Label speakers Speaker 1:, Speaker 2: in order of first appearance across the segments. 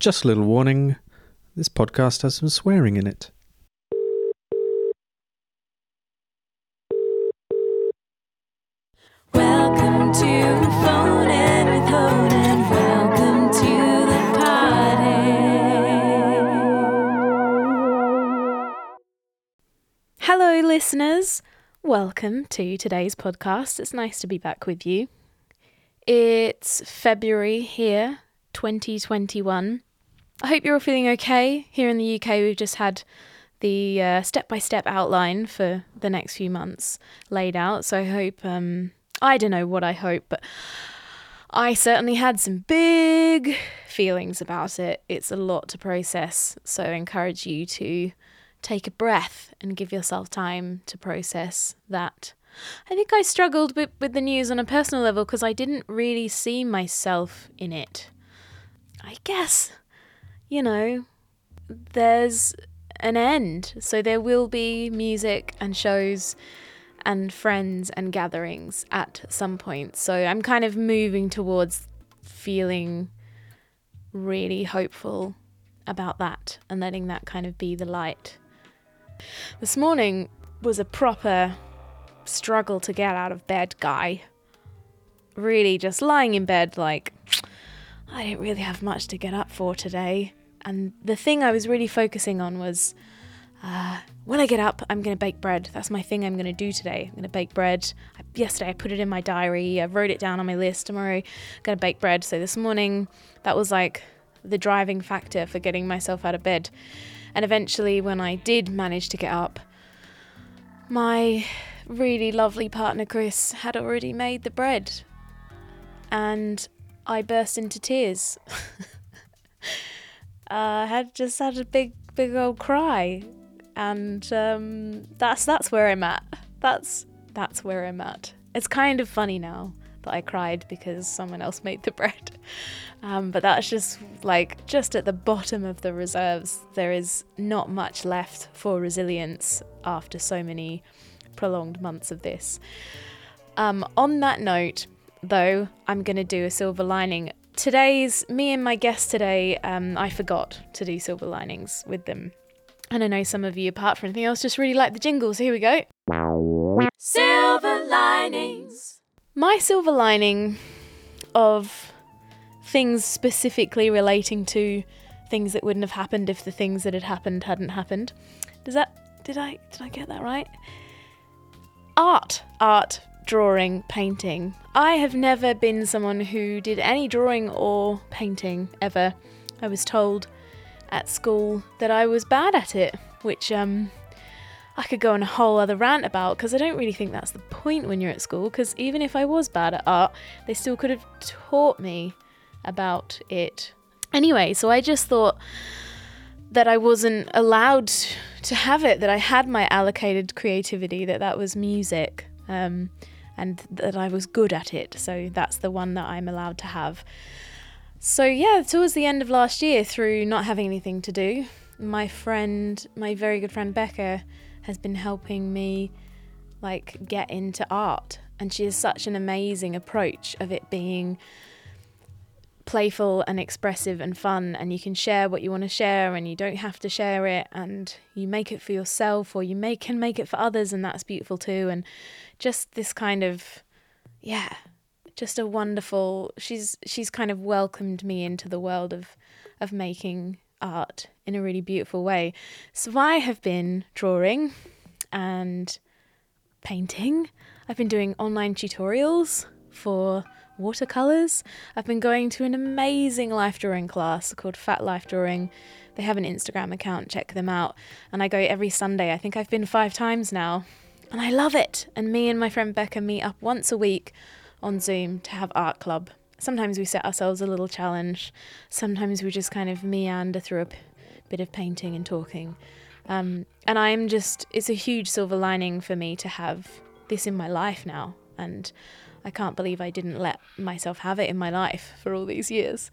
Speaker 1: Just a little warning this podcast has some swearing in it.
Speaker 2: Welcome to Phoning with Honan. Welcome to the party. Hello, listeners. Welcome to today's podcast. It's nice to be back with you. It's February here, 2021. I hope you're all feeling okay. Here in the UK, we've just had the step by step outline for the next few months laid out. So I hope, um, I don't know what I hope, but I certainly had some big feelings about it. It's a lot to process. So I encourage you to take a breath and give yourself time to process that. I think I struggled with, with the news on a personal level because I didn't really see myself in it. I guess, you know, there's an end. So there will be music and shows and friends and gatherings at some point. So I'm kind of moving towards feeling really hopeful about that and letting that kind of be the light. This morning was a proper struggle to get out of bed guy. Really just lying in bed like I didn't really have much to get up for today. And the thing I was really focusing on was uh, when I get up, I'm going to bake bread. That's my thing I'm going to do today. I'm going to bake bread. I, yesterday, I put it in my diary. I wrote it down on my list. Tomorrow, I'm going to bake bread. So this morning, that was like the driving factor for getting myself out of bed. And eventually, when I did manage to get up, my really lovely partner Chris had already made the bread. And I burst into tears. I uh, had just had a big, big old cry, and um, that's that's where I'm at. That's that's where I'm at. It's kind of funny now that I cried because someone else made the bread, um, but that's just like just at the bottom of the reserves. There is not much left for resilience after so many prolonged months of this. Um, on that note, though, I'm going to do a silver lining today's me and my guest today, um, I forgot to do silver linings with them. And I know some of you, apart from anything else, just really like the jingles. Here we go. Silver linings. My silver lining of things specifically relating to things that wouldn't have happened if the things that had happened hadn't happened. Does that did I did I get that right? Art, art, drawing, painting. I have never been someone who did any drawing or painting ever. I was told at school that I was bad at it, which um, I could go on a whole other rant about because I don't really think that's the point when you're at school. Because even if I was bad at art, they still could have taught me about it. Anyway, so I just thought that I wasn't allowed to have it, that I had my allocated creativity, that that was music. Um, and that I was good at it. So that's the one that I'm allowed to have. So, yeah, towards the end of last year, through not having anything to do, my friend, my very good friend Becca, has been helping me like get into art. And she has such an amazing approach of it being playful and expressive and fun and you can share what you want to share and you don't have to share it and you make it for yourself or you can make it for others and that's beautiful too and just this kind of yeah just a wonderful she's she's kind of welcomed me into the world of of making art in a really beautiful way so i have been drawing and painting i've been doing online tutorials for watercolors. I've been going to an amazing life drawing class called Fat Life Drawing. They have an Instagram account, check them out. And I go every Sunday. I think I've been five times now. And I love it. And me and my friend Becca meet up once a week on Zoom to have art club. Sometimes we set ourselves a little challenge. Sometimes we just kind of meander through a p- bit of painting and talking. Um, and I'm just, it's a huge silver lining for me to have this in my life now. And I can't believe I didn't let myself have it in my life for all these years.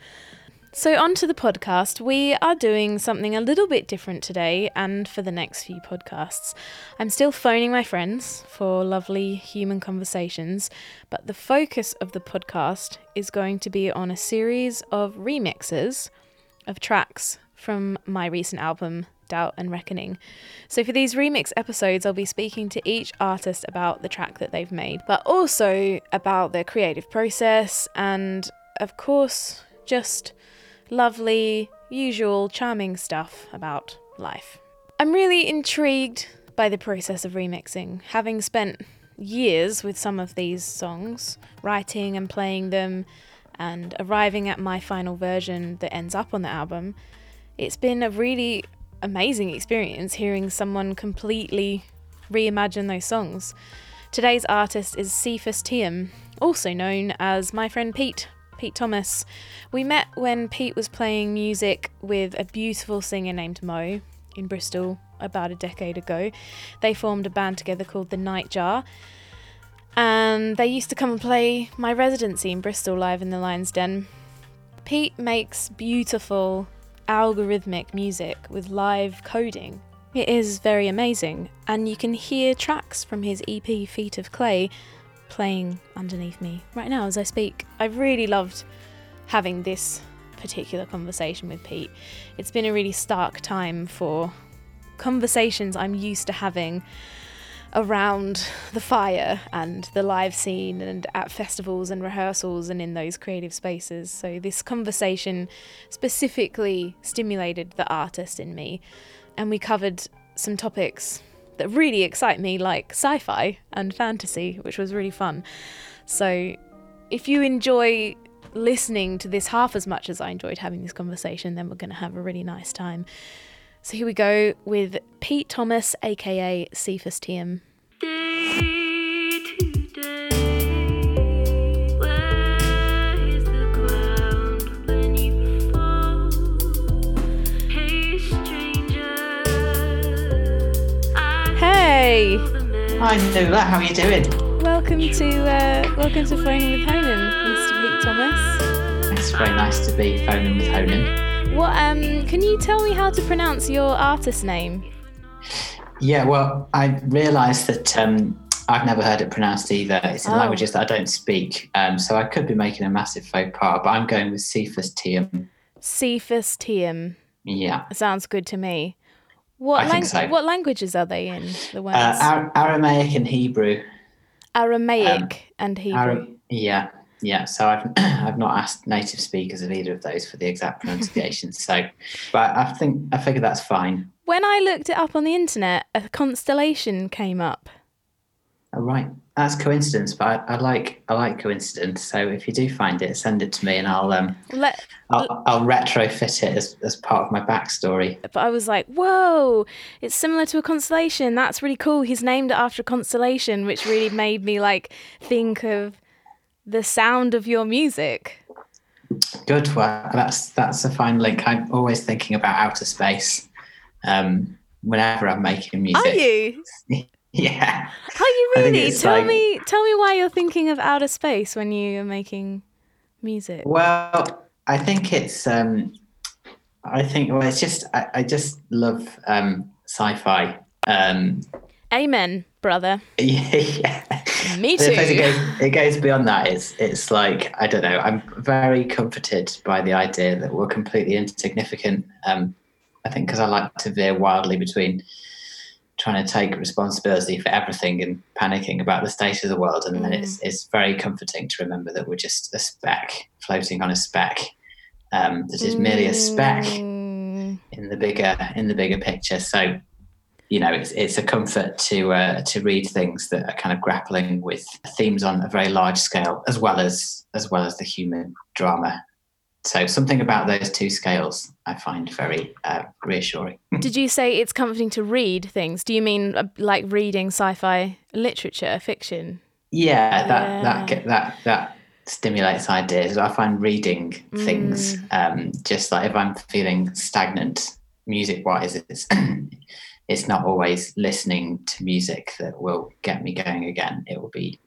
Speaker 2: So, on to the podcast. We are doing something a little bit different today and for the next few podcasts. I'm still phoning my friends for lovely human conversations, but the focus of the podcast is going to be on a series of remixes of tracks from my recent album, Doubt and Reckoning. So, for these remix episodes, I'll be speaking to each artist about the track that they've made, but also about their creative process and, of course, just lovely, usual, charming stuff about life. I'm really intrigued by the process of remixing, having spent years with some of these songs, writing and playing them, and arriving at my final version that ends up on the album. It's been a really amazing experience hearing someone completely reimagine those songs. Today's artist is Cephas Tiam, also known as my friend Pete, Pete Thomas. We met when Pete was playing music with a beautiful singer named Mo in Bristol about a decade ago. They formed a band together called The Nightjar. And they used to come and play my residency in Bristol live in the Lion's Den. Pete makes beautiful algorithmic music with live coding. It is very amazing, and you can hear tracks from his EP Feet of Clay playing underneath me right now as I speak. I've really loved having this particular conversation with Pete. It's been a really stark time for conversations I'm used to having around the fire and the live scene and at festivals and rehearsals and in those creative spaces. So, this conversation specifically stimulated the artist in me, and we covered some topics that really excite me, like sci fi and fantasy, which was really fun. So, if you enjoy listening to this half as much as I enjoyed having this conversation, then we're going to have a really nice time. So here we go with Pete Thomas, aka Cephas Tiam.
Speaker 3: Hi Nuala, how are you doing?
Speaker 2: Welcome to uh, welcome to Phoning with Honan, Mr. Pete Thomas.
Speaker 3: It's very nice to be phoning with Honan.
Speaker 2: What um can you tell me how to pronounce your artist name?
Speaker 3: Yeah, well, I realised that um, I've never heard it pronounced either. It's in
Speaker 2: Oh.
Speaker 3: languages that I don't speak, um, so I could be making a massive faux pas. But I'm going with Cephas Tiam.
Speaker 2: Cephas Tiam.
Speaker 3: Yeah,
Speaker 2: Sounds good to me. What
Speaker 3: think so.
Speaker 2: what languages are they in? The words
Speaker 3: uh, Ar- Aramaic and Hebrew.
Speaker 2: Aramaic and Hebrew.
Speaker 3: Yeah, yeah. So I've I've not asked native speakers of either of those for the exact pronunciation. so, but I think I figure that's fine.
Speaker 2: when I looked it up on the internet, a constellation came up.
Speaker 3: All right, that's coincidence, but I, I like I like coincidence. So if you do find it, send it to me, and I'll um
Speaker 2: Let,
Speaker 3: I'll, I'll retrofit it as, as part of my backstory.
Speaker 2: but I was like, whoa, it's similar to a constellation. That's really cool. He's named it after a constellation, which really made me like think of the sound of your music.
Speaker 3: Good, well, that's that's a fine link. I'm always thinking about outer space. Um, whenever I'm making music.
Speaker 2: Are you?
Speaker 3: Yeah.
Speaker 2: Are you really? Tell
Speaker 3: like-
Speaker 2: me, tell me why you're thinking of outer space when you are making music.
Speaker 3: Well, I think it's um, I think well, it's just I, I just love um, sci-fi. Um,
Speaker 2: Amen, brother.
Speaker 3: yeah.
Speaker 2: Me
Speaker 3: But I suppose It
Speaker 2: too.
Speaker 3: goes, it goes beyond that. It's it's like I don't know. I'm very comforted by the idea that we're completely insignificant. Um, I think because I like to veer wildly between trying to take responsibility for everything and panicking about the state of the world, and then
Speaker 2: Mm.
Speaker 3: it's it's very comforting to remember that we're just a speck floating on a speck. Um, that is merely a speck
Speaker 2: Mm,
Speaker 3: in the bigger in the bigger picture. So, you know, it's it's a comfort to uh, to read things that are kind of grappling with themes on a very large scale, as well as as well as the human drama. So, something about those two scales I find very uh, reassuring.
Speaker 2: Did you say it's comforting to read things? Do you mean uh, like reading sci-fi literature, fiction?
Speaker 3: Yeah, that
Speaker 2: Yeah.
Speaker 3: that that that stimulates ideas. I find reading things um, just like if I'm feeling stagnant music wise, it's it's not always listening to music that will get me going again. It will be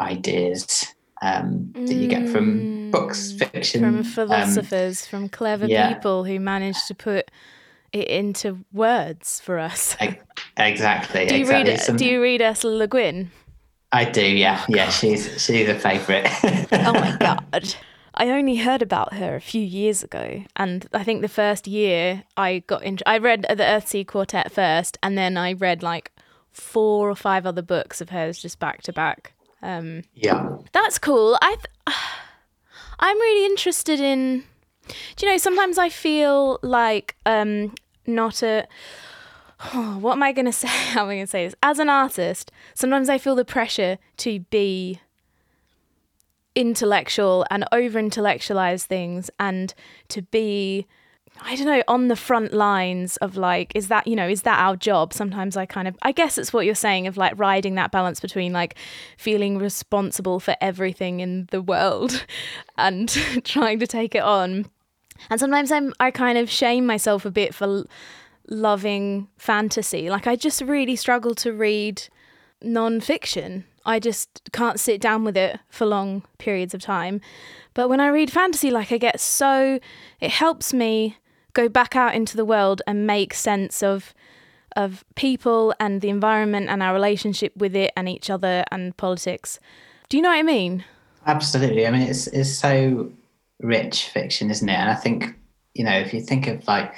Speaker 3: ideas um, that you get from books,
Speaker 2: Mm,
Speaker 3: fiction,
Speaker 2: From
Speaker 3: um,
Speaker 2: philosophers, from clever
Speaker 3: yeah.
Speaker 2: people who manage to put it into words for us.
Speaker 3: exactly.
Speaker 2: Do you
Speaker 3: exactly.
Speaker 2: read?
Speaker 3: Some-
Speaker 2: Do you read Ursula Le Guin?
Speaker 3: I do. Yeah, yeah. She's she's a favourite.
Speaker 2: Oh my god! I only heard about her a few years ago, and I think the first year I got in, I read the Earthsea Quartet first, and then I read like four or five other books of hers just back to back. Um,
Speaker 3: Yeah.
Speaker 2: that's cool. I, th- I'm really interested in. Do you know? Sometimes I feel like um, not a. what am I going to say? How am I going to say this? As an artist, sometimes I feel the pressure to be intellectual and over intellectualize things and to be I don't know on the front lines of like is that you know is that our job sometimes I kind of I guess it's what you're saying of like riding that balance between like feeling responsible for everything in the world and trying to take it on and sometimes I'm I kind of shame myself a bit for loving fantasy like I just really struggle to read non-fiction I just can't sit down with it for long periods of time. But when I read fantasy, like I get so, it helps me go back out into the world and make sense of of people and the environment and our relationship with it and each other and politics. Do you know what I mean?
Speaker 3: Absolutely. I mean, it's it's so rich fiction, isn't it? And I think you know, if you think of like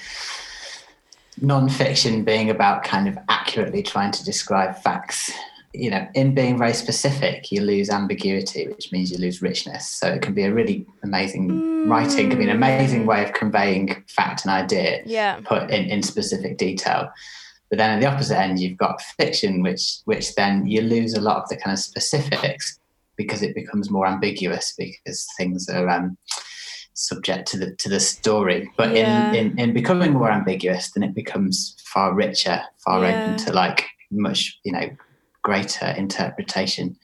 Speaker 3: non-fiction being about kind of accurately trying to describe facts, you know, in being very specific, you lose ambiguity, which means you lose richness. So it can be a really amazing writing, can be an amazing way of conveying fact and idea
Speaker 2: Yeah.
Speaker 3: put in, in specific detail. But then at the opposite end, you've got fiction, which which then you lose a lot of the kind of specifics because it becomes more ambiguous because things are um, subject to the to the story. But
Speaker 2: Yeah.
Speaker 3: in, in in becoming more ambiguous, then it becomes far richer, far
Speaker 2: Yeah.
Speaker 3: open to like much you know greater interpretation.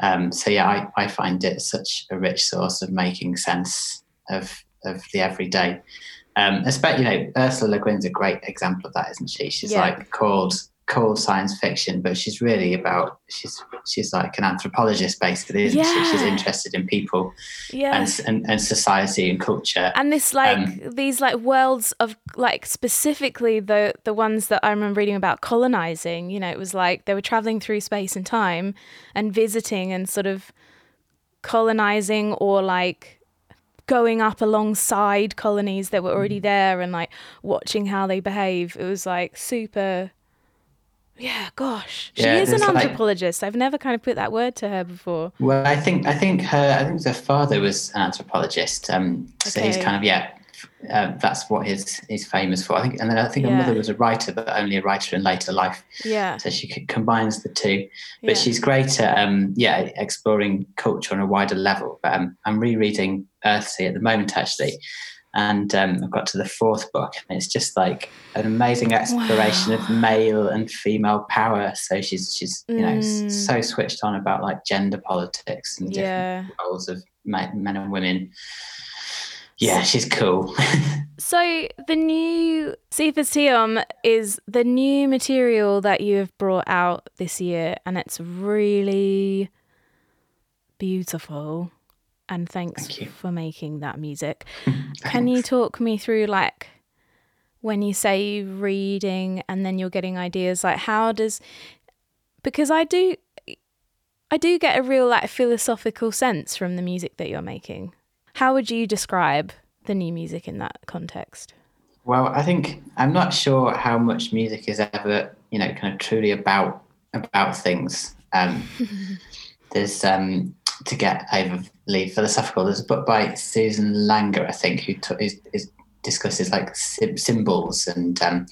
Speaker 3: Um, so yeah, I, I find it such a rich source of making sense of of the everyday. Um, especially, you know, Ursula Le Guin's a great example of that, isn't she? She's
Speaker 2: Yeah.
Speaker 3: like called called science fiction, but she's really about she's she's like an anthropologist basically, isn't she? She's interested in people
Speaker 2: Yeah.
Speaker 3: and, and and society and culture.
Speaker 2: and this like
Speaker 3: Um,
Speaker 2: these like worlds of like specifically the the ones that I remember reading about colonizing you know it was like they were traveling through space and time and visiting and sort of colonizing or like going up alongside colonies that were already there and like watching how they behave it was like super yeah gosh she
Speaker 3: Yeah,
Speaker 2: is an
Speaker 3: there's, like-
Speaker 2: anthropologist i've never kind of put that word to her before
Speaker 3: Well, I think I think her I think her father was an anthropologist. Um, so he's kind of yeah, uh, that's what he's he's famous for. I think, and then I think her mother was a writer, but only a writer in later life.
Speaker 2: yeah
Speaker 3: So she combines the two. But
Speaker 2: yeah.
Speaker 3: she's great at um, yeah exploring culture on a wider level. But, um, I'm rereading Earthsea at the moment actually, and um, I've got to the fourth book, and it's just like an amazing exploration of male and female power. So she's she's you know
Speaker 2: Mm.
Speaker 3: so switched on about like gender politics and different
Speaker 2: yeah
Speaker 3: roles of men and women. Yeah, she's cool.
Speaker 2: So the new Cephas Tiam is the new material that you have brought out this year, and it's really beautiful. And thanks
Speaker 3: Thank
Speaker 2: for making that music. Can you talk me through like when you say reading and then you're getting ideas, like how does because I do I do get a real like philosophical sense from the music that you're making. How would you describe the new music in that context?
Speaker 3: Well, I think I'm not sure how much music is ever, you know, kind of truly about about things. Um, there's um, to get overly philosophical. There's a book by Susan Langer, I think, who t- is, is discusses like sy- symbols and um,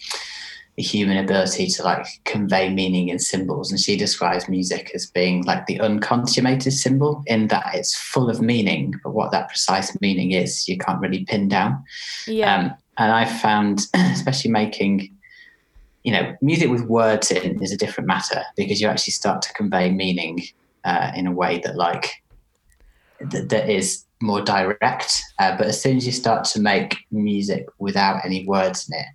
Speaker 3: the human ability to like convey meaning in symbols. And she describes music as being like the unconsummated symbol, in that it's full of meaning, but what that precise meaning is, you can't really pin down.
Speaker 2: Yeah.
Speaker 3: Um, and I found, especially making, you know, music with words in is a different matter because you actually start to convey meaning uh, in a way that, like, that, that is more direct. Uh, but as soon as you start to make music without any words in it,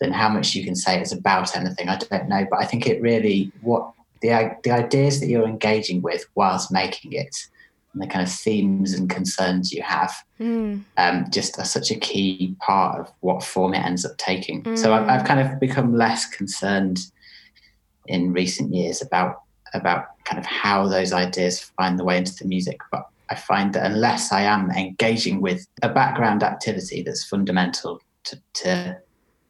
Speaker 3: then how much you can say it's about anything, I don't know. But I think it really what the the ideas that you're engaging with whilst making it, and the kind of themes and concerns you have
Speaker 2: Mm.
Speaker 3: um, just are such a key part of what form it ends up taking. So
Speaker 2: Mm.
Speaker 3: I've, I've kind of become less concerned in recent years about about kind of how those ideas find their way into the music. But I find that unless I am engaging with a background activity that's fundamental to, to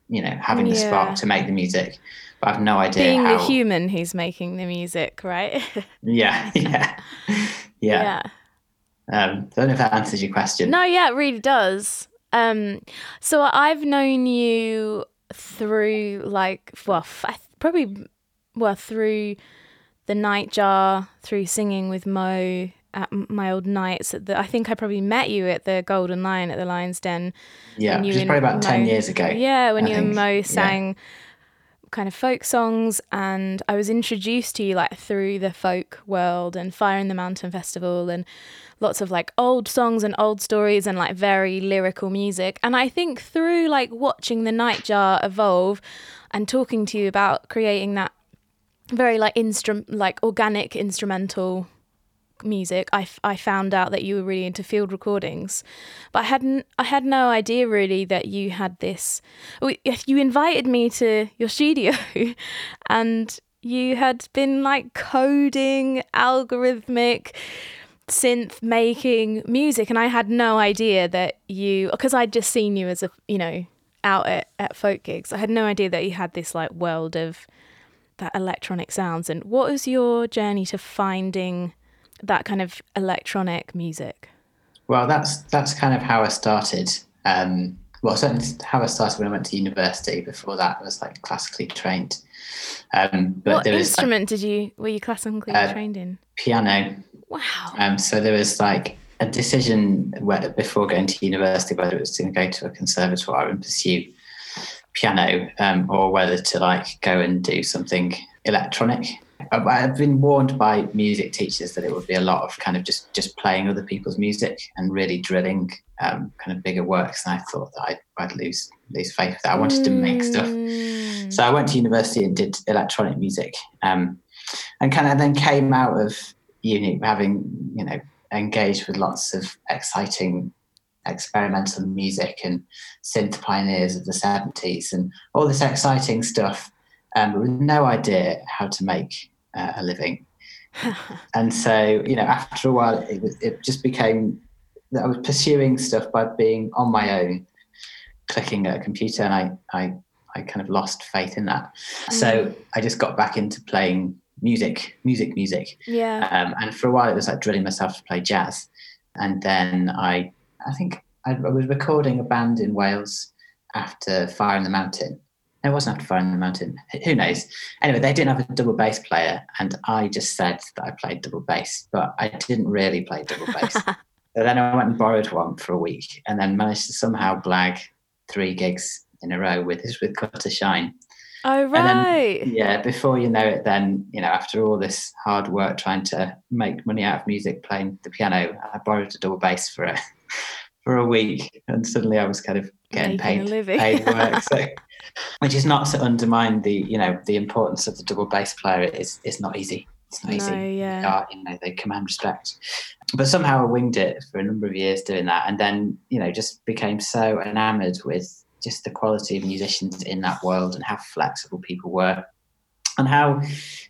Speaker 3: you know, having the spark to make the music, but I've no idea
Speaker 2: Being
Speaker 3: how.
Speaker 2: the human who's making the music, right?
Speaker 3: Yeah, yeah, yeah. Um, don't know if that answers your question.
Speaker 2: No, yeah, it really does. Um, so I've known you through like well, I probably well through the Nightjar, through singing with Mo at my old nights. At the, I think I probably met you at the Golden Lion at the Lions Den.
Speaker 3: yeah, which is probably about ten years ago.
Speaker 2: Yeah, when
Speaker 3: I
Speaker 2: you and
Speaker 3: think.
Speaker 2: Mo
Speaker 3: Yeah.
Speaker 2: sang kind of folk songs, and I was introduced to you like through the folk world and Fire in the Mountain Festival and lots of like old songs and old stories and like very lyrical music. And I think through like watching the Nightjar evolve and talking to you about creating that very like instrument like organic instrumental music I, f- I found out that you were really into field recordings. But i hadn't i had no idea really that you had this. Oh, if you invited me to your studio and you had been like coding algorithmic synth making music and i had no idea that you because i'd just seen you as a you know out at, at folk gigs. I had no idea that you had this like world of that electronic sounds. And what was your journey to finding that kind of electronic music
Speaker 3: Well, that's that's kind of how I started. Um, well, certainly how I started when I went to university. Before that, I was like classically trained. Um, but
Speaker 2: what
Speaker 3: there was like,
Speaker 2: instrument did you were you classically
Speaker 3: Uh,
Speaker 2: trained in
Speaker 3: piano.
Speaker 2: wow
Speaker 3: Um, so there was like a decision where, before going to university whether it was to go to a conservatoire and pursue piano um, or whether to like go and do something electronic. I've- been warned by music teachers that it would be a lot of kind of just just playing other people's music and really drilling um, kind of bigger works. And I thought that I'd, I'd lose lose faith with that. I wanted to make stuff.
Speaker 2: Mm.
Speaker 3: So I went to university and did electronic music, um, and kind of then came out of uni having you know engaged with lots of exciting experimental music and synth pioneers of the seventies and all this exciting stuff, um, with no idea how to make uh, a living. And so you know, after a while, it, was, it just became that I was pursuing stuff by being on my own, clicking at a computer, and I I I kind of lost faith in that. So I just got back into playing music, music, music.
Speaker 2: yeah
Speaker 3: Um, and for a while, it was like drilling myself to play jazz. And then I, I think I, I was recording a band in Wales after Fire in the Mountain. No, it wasn't after Fire in the Mountain. Who knows? Anyway, they didn't have a double bass player, and I just said that I played double bass, but I didn't really play double bass. so then I went and borrowed one for a week, and then managed to somehow blag three gigs in a row with with Cut to Shine.
Speaker 2: oh
Speaker 3: then-
Speaker 2: right
Speaker 3: Yeah, before you know it, then you know, after all this hard work trying to make money out of music, playing the piano, I borrowed a double bass for a for a week, and suddenly I was kind of getting
Speaker 2: Making
Speaker 3: paid paid work. So, which is not to undermine the you know the importance of the double bass player. It's it's not easy. It's not easy.
Speaker 2: yeah
Speaker 3: They are, you know, they command respect. But somehow I winged it for a number of years doing that, and then you know just became so enamored with just the quality of musicians in that world and how flexible people were, and how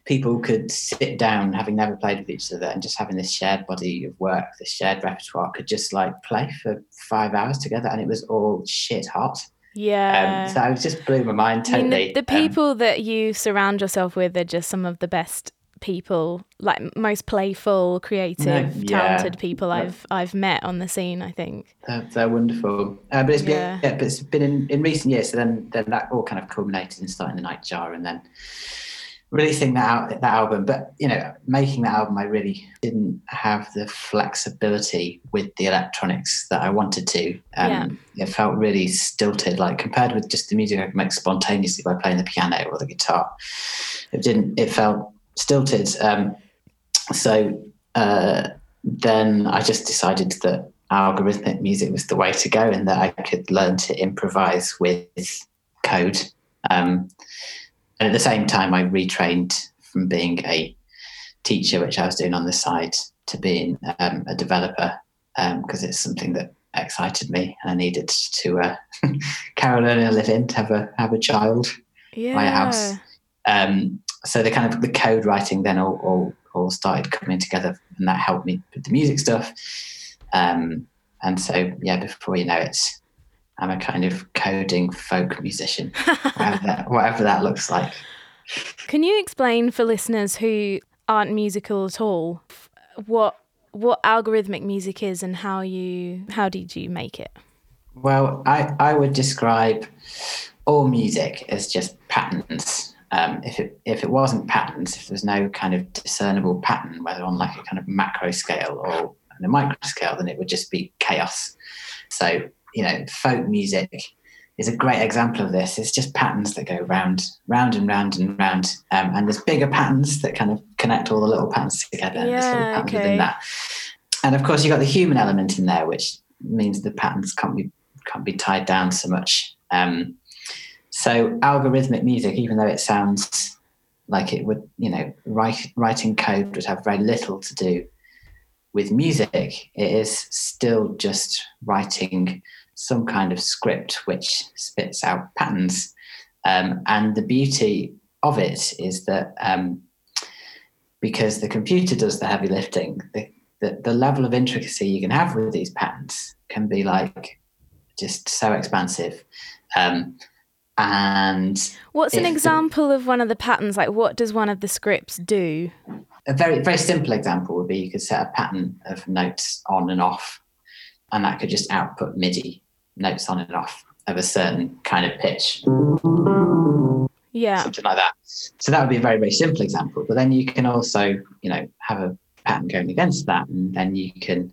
Speaker 3: people could sit down, having never played with each other, and just having this shared body of work, this shared repertoire, could just like play for five hours together, and it was all shit hot.
Speaker 2: Yeah
Speaker 3: Um, so it just blew my mind
Speaker 2: I mean,
Speaker 3: totally.
Speaker 2: the, the
Speaker 3: Um,
Speaker 2: people that you surround yourself with are just some of the best people, like most playful, creative,
Speaker 3: yeah.
Speaker 2: talented people
Speaker 3: Yeah.
Speaker 2: I've I've met on the scene. I think.
Speaker 3: They're, they're wonderful. Uh, but it's been,
Speaker 2: Yeah.
Speaker 3: yeah. but it's been in, in recent years. So then, then that all kind of culminated in starting the Nightjar and then releasing that out that album. But you know, making that album, I really didn't have the flexibility with the electronics that I wanted to. Um, It felt really stilted, like compared with just the music I could make spontaneously by playing the piano or the guitar. It didn't. It felt stilted. Um, so uh, then I just decided that algorithmic music was the way to go and that I could learn to improvise with code. Um, and at the same time, I retrained from being a teacher, which I was doing on the side, to being um, a developer because it's something that excited me and I needed to uh, carry on earning a living, to have a have a child
Speaker 2: Yeah.
Speaker 3: my house. Um, so the kind of the code writing then all, all, all started coming together, and that helped me with the music stuff. Um, and so, yeah, before you know it, I'm a kind of coding folk musician, whatever, that, whatever that looks like.
Speaker 2: Can you explain for listeners who aren't musical at all what what algorithmic music is and how you how did you make it?
Speaker 3: Well, I, I would describe all music as just patterns. Um, if it if it wasn't patterns, if there's no kind of discernible pattern, whether on like a kind of macro scale or on a micro scale, then it would just be chaos. So you know, folk music is a great example of this. It's just patterns that go round, round and round and round, um, and there's bigger patterns that kind of connect all the little patterns together.
Speaker 2: Yeah, okay. within that.
Speaker 3: And of course, you've got the human element in there, which means the patterns can't be can't be tied down so much. Um, so algorithmic music, even though it sounds like it would, you know, write, writing code would have very little to do with music, it is still just writing some kind of script which spits out patterns. Um, and the beauty of it is that um, because the computer does the heavy lifting, the, the, the level of intricacy you can have with these patterns can be like just so expansive. Um, and
Speaker 2: what's an example the, of one of the patterns? Like, what does one of the scripts do?
Speaker 3: A very very simple example would be you could set a pattern of notes on and off, and that could just output MIDI notes on and off of a certain kind of pitch.
Speaker 2: Yeah,
Speaker 3: something like that. So that would be a very very simple example. But then you can also you know have a pattern going against that, and then you can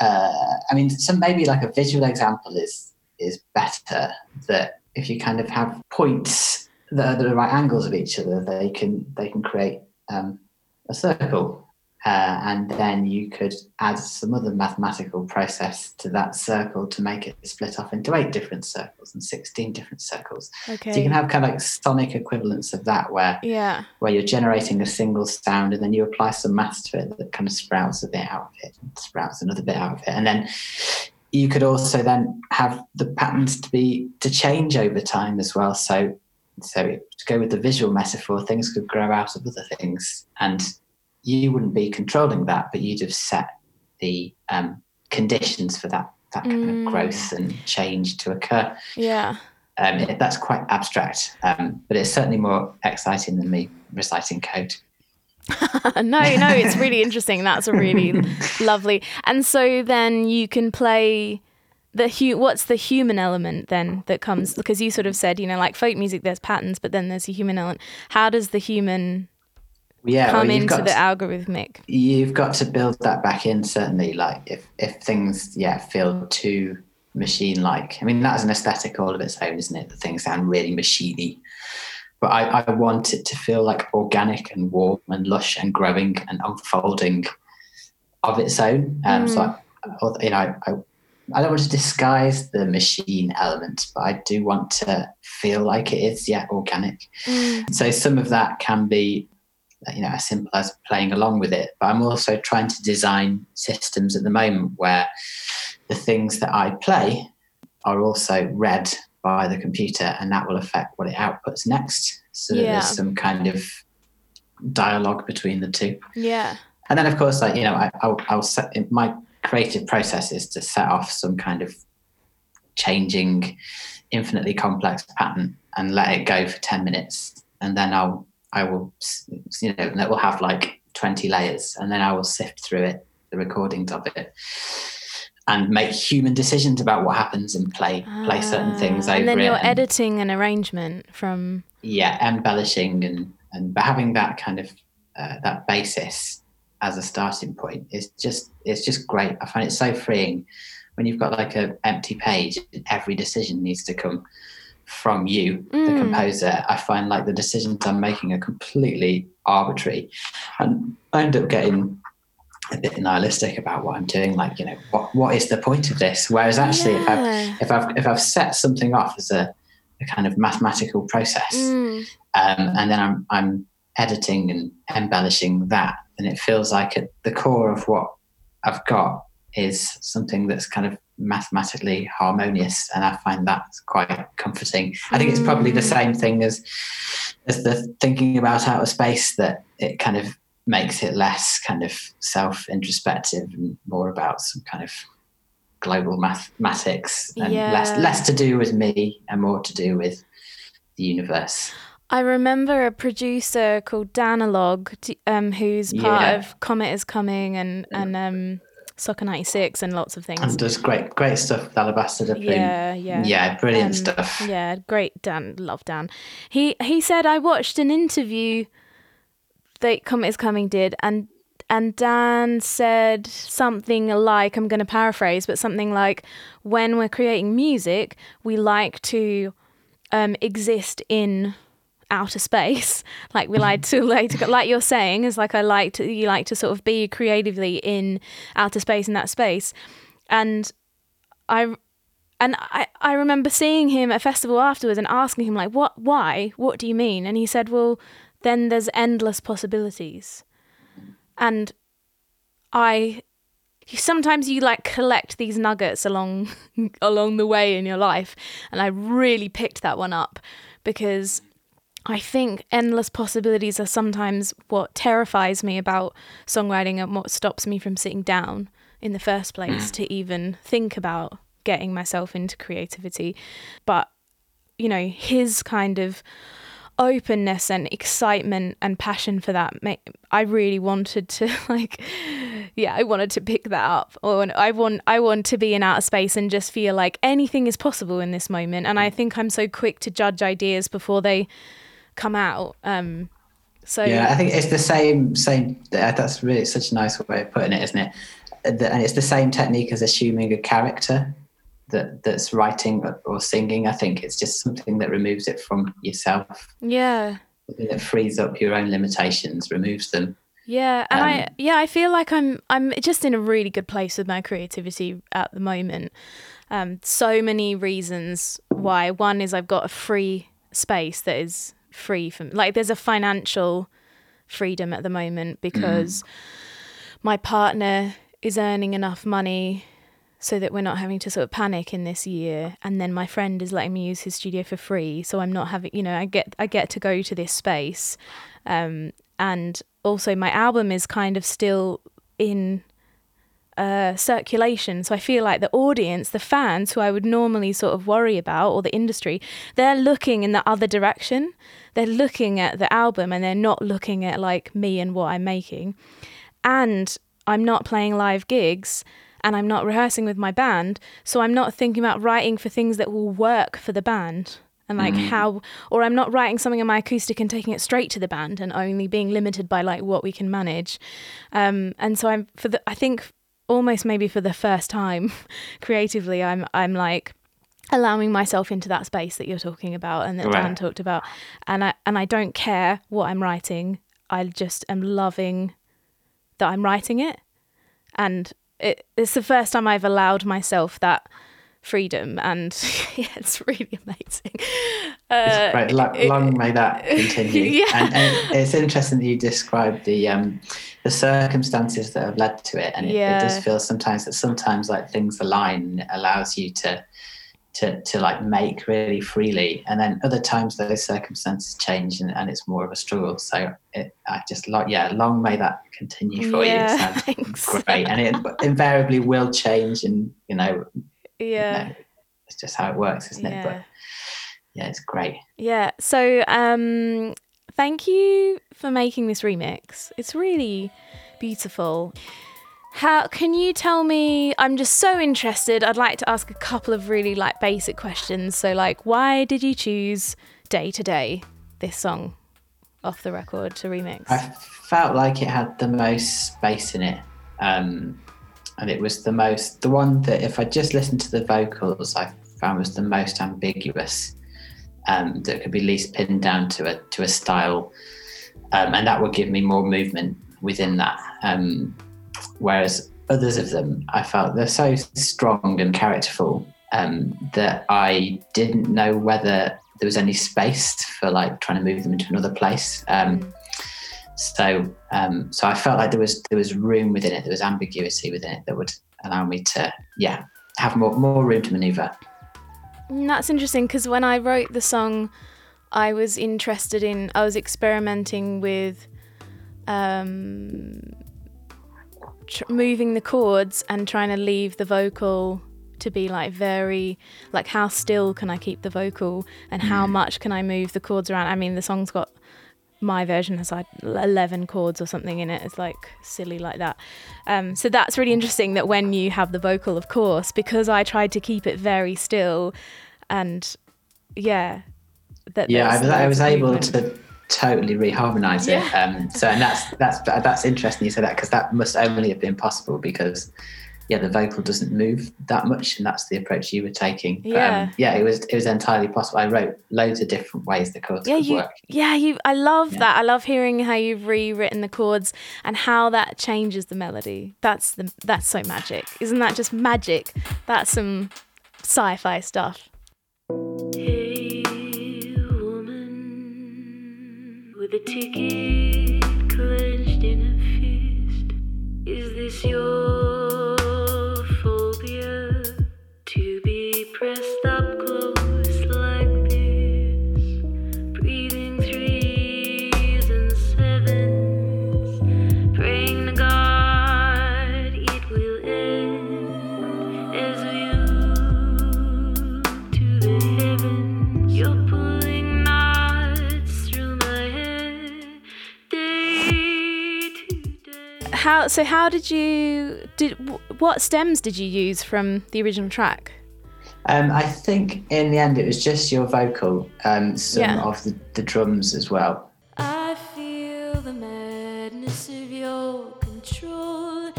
Speaker 3: uh, I mean, some maybe like a visual example is is better. That if you kind of have points that are the right angles of each other, they can they can create um, a circle uh, and then you could add some other mathematical process to that circle to make it split off into eight different circles and 16 different circles.
Speaker 2: Okay.
Speaker 3: So you can have kind of like sonic equivalents of that where,
Speaker 2: yeah.
Speaker 3: where you're generating a single sound and then you apply some maths to it that kind of sprouts a bit out of it and sprouts another bit out of it. And then you could also then have the patterns to be to change over time as well. So so to go with the visual metaphor, things could grow out of other things. And you wouldn't be controlling that, but you'd have set the um, conditions for that that kind mm. of growth and change to occur.
Speaker 2: Yeah.
Speaker 3: Um, it, that's quite abstract, um, but it's certainly more exciting than me reciting code.
Speaker 2: no, no, it's really interesting. That's a really lovely. And so then you can play the hu- what's the human element then that comes because you sort of said, you know, like folk music there's patterns, but then there's a human element. How does the human yeah, come well, into the to, algorithmic.
Speaker 3: You've got to build that back in certainly. Like if if things yeah feel too machine like, I mean that's an aesthetic all of its own, isn't it? The things sound really machiney. But I, I want it to feel like organic and warm and lush and growing and unfolding of its own. Um, mm. So I, you know, I, I I don't want to disguise the machine element, but I do want to feel like it is, yeah, organic. Mm. So some of that can be you know as simple as playing along with it. But i'm also trying to design systems at the moment where the things that i play are also read by the computer and that will affect what it outputs next. So yeah. there's some kind of dialogue between the two.
Speaker 2: Yeah.
Speaker 3: And then of course like you know I, will I'll set my creative process is to set off some kind of changing infinitely complex pattern and let it go for 10 minutes. And then i'll I will, you know, that will have like 20 layers and then I will sift through it, the recordings of it and make human decisions about what happens and play play certain things
Speaker 2: over
Speaker 3: ah,
Speaker 2: and then you're
Speaker 3: and,
Speaker 2: editing an arrangement from
Speaker 3: yeah embellishing and and having that kind of uh, that basis as a starting point is just it's just great. I find it so freeing when you've got like an empty page and every decision needs to come from you, mm. the composer, I find like the decisions I'm making are completely arbitrary. And I end up getting a bit nihilistic about what I'm doing. Like, you know, what what is the point of this? Whereas actually yeah. if I've if I've if I've set something off as a, a kind of mathematical process, mm. um, and then I'm I'm editing and embellishing that, then it feels like at the core of what I've got is something that's kind of mathematically harmonious and i find that quite comforting i think it's probably the same thing as as the thinking about outer space that it kind of makes it less kind of self introspective and more about some kind of global mathematics and
Speaker 2: Yeah.
Speaker 3: less less to do with me and more to do with the universe.
Speaker 2: I remember a producer called Danalogue, um, who's part
Speaker 3: Yeah.
Speaker 2: of Comet is Coming and and um, Soccer 96 and lots of things.
Speaker 3: And does great great stuff with Alabaster.
Speaker 2: Yeah, yeah.
Speaker 3: Yeah, brilliant
Speaker 2: Um,
Speaker 3: stuff.
Speaker 2: Yeah, great Dan, love Dan. He he said I watched an interview that Comet is Coming did and and Dan said something like I'm going to paraphrase but something like when we're creating music we like to um, exist in outer space. Like we mm-hmm. like to like to, like you're saying is like I like to you like to sort of be creatively in outer space in that space. And I and I, I remember seeing him at a festival afterwards and asking him like what why? What do you mean? And he said well then there's endless possibilities. And i sometimes you like collect these nuggets along along the way in your life. And i really picked that one up because i think endless possibilities are sometimes what terrifies me about songwriting and what stops me from sitting down in the first place mm. to even think about getting myself into creativity. But you know his kind of openness and excitement and passion for that I really wanted to like yeah i wanted to pick that up. Or i want i want to be in outer space and just feel like anything is possible in this moment. And i mm. think i'm so quick to judge ideas before they come out um so
Speaker 3: Yeah, I think it's the same. Same. That's really such a nice way of putting it, isn't it? And it's the same technique as assuming a character that that's writing or- singing. I think it's just something that removes it from yourself,
Speaker 2: yeah
Speaker 3: something that frees up your own limitations, removes them.
Speaker 2: Yeah, and I
Speaker 3: Um,
Speaker 2: yeah, I feel like I'm I'm just in a really good place with my creativity at the moment. Um, so many reasons why. One is I've got a free space that is free from like there's a financial freedom at the moment because my partner is earning enough money so that we're not having to sort of panic in this year. And then my friend is letting me use his studio for free so i'm not having you know i get i get to go to this space. Um, and also my album is kind of still in uh, circulation. So i feel like the audience the fans who i would normally sort of worry about or the industry they're looking in the other direction. They're looking at the album and they're not looking at like me and what i'm making. And I'm not playing live gigs and I'm not rehearsing with my band, so I'm not thinking about writing for things that will work for the band. And like how or I'm not writing something on my acoustic and taking it straight to the band and only being limited by like what we can manage. Um and so I'm for the I think almost maybe for the first time creatively I'm I'm like allowing myself into that space that you're talking about and that Dan talked about. And I and I don't care what I'm writing. I just am loving that I'm writing it, and it, it's the first time I've allowed myself that freedom, and yeah, it's really amazing. Uh,
Speaker 3: right, lo-
Speaker 2: it-
Speaker 3: long may that continue.
Speaker 2: Yeah.
Speaker 3: And, and it's interesting that you described the um, the circumstances that have led to it, and it, it does feel sometimes that sometimes like things align, and it allows you to to to like make really freely, and then other times those circumstances change, and, and it's more of a struggle. So it, I just like yeah, long may that continue for
Speaker 2: Yeah,
Speaker 3: you. It sounds
Speaker 2: thanks.
Speaker 3: great, and it invariably will change, and you know,
Speaker 2: yeah,
Speaker 3: no, it's just how it works, isn't it? But yeah, it's great.
Speaker 2: Yeah. So, um, thank you for making this remix. It's really beautiful. How can you tell me? I'm just so interested. I'd like to ask a couple of really like basic questions. So, like, why did you choose "Day to Day" this song off the record to remix?
Speaker 3: I felt like it had the most space in it. Um, and it was the most, the one that if I just listened to the vocals, I found was the most ambiguous, um, that could be least pinned down to a, to a style. Um, and that would give me more movement within that. Um, whereas others of them, I felt they're so strong and characterful um, that I didn't know whether there was any space for like trying to move them into another place. Um, so, um, so I felt like there was there was room within it. There was ambiguity within it that would allow me to, yeah, have more more room to maneuver.
Speaker 2: Mm, That's interesting because when I wrote the song, I was interested in, I was experimenting with um, tr- moving the chords and trying to leave the vocal to be like very like how still can I keep the vocal and how much can I move the chords around. I mean, the song's got my version has like 11 chords or something in it. It's like silly like that. Um, so that's really interesting that when you have the vocal, of course, because I tried to keep it very still and yeah. That
Speaker 3: yeah, I was, I was able to totally reharmonize it.
Speaker 2: Yeah.
Speaker 3: Um, so, and that's that's that's interesting you say that because that must only have been possible because yeah, the vocal doesn't move that much, and that's the approach you were taking. But,
Speaker 2: Yeah.
Speaker 3: um, yeah, it was it was entirely possible. I wrote loads of different ways the chords
Speaker 2: yeah
Speaker 3: could
Speaker 2: you
Speaker 3: work.
Speaker 2: yeah you i love
Speaker 3: Yeah.
Speaker 2: that i love hearing how you've rewritten the chords and how that changes the melody that's the that's so magic isn't that just magic that's some sci-fi stuff
Speaker 4: Hey, woman, with a ticket clenched in a fist, is this your
Speaker 2: so how did you did what stems did you use from the original track
Speaker 3: Um, I think in the end it was just your vocal, um, some
Speaker 2: Yeah.
Speaker 3: of the, the drums as well.
Speaker 4: I feel the madness of your control.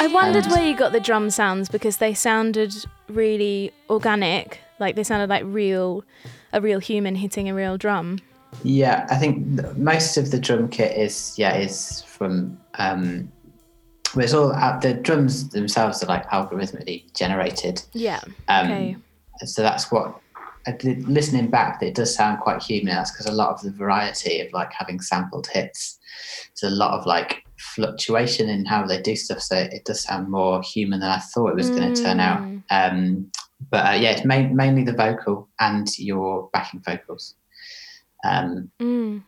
Speaker 2: i wondered
Speaker 3: And-
Speaker 2: where you got the drum sounds because they sounded really organic like they sounded like real a real human hitting a real drum
Speaker 3: Yeah, I think most of the drum kit is yeah is from um, well, it's all out, the drums themselves are like algorithmically generated.
Speaker 2: yeah
Speaker 3: Um,
Speaker 2: okay
Speaker 3: So that's what listening back. It does sound quite human. That's because a lot of the variety of like having sampled hits. There's a lot of like fluctuation in how they do stuff. So it does sound more human than I thought it was going to turn out.
Speaker 2: Mm.
Speaker 3: Um, but uh, yeah, it's main, mainly the vocal and your backing vocals. Um,
Speaker 2: Mm.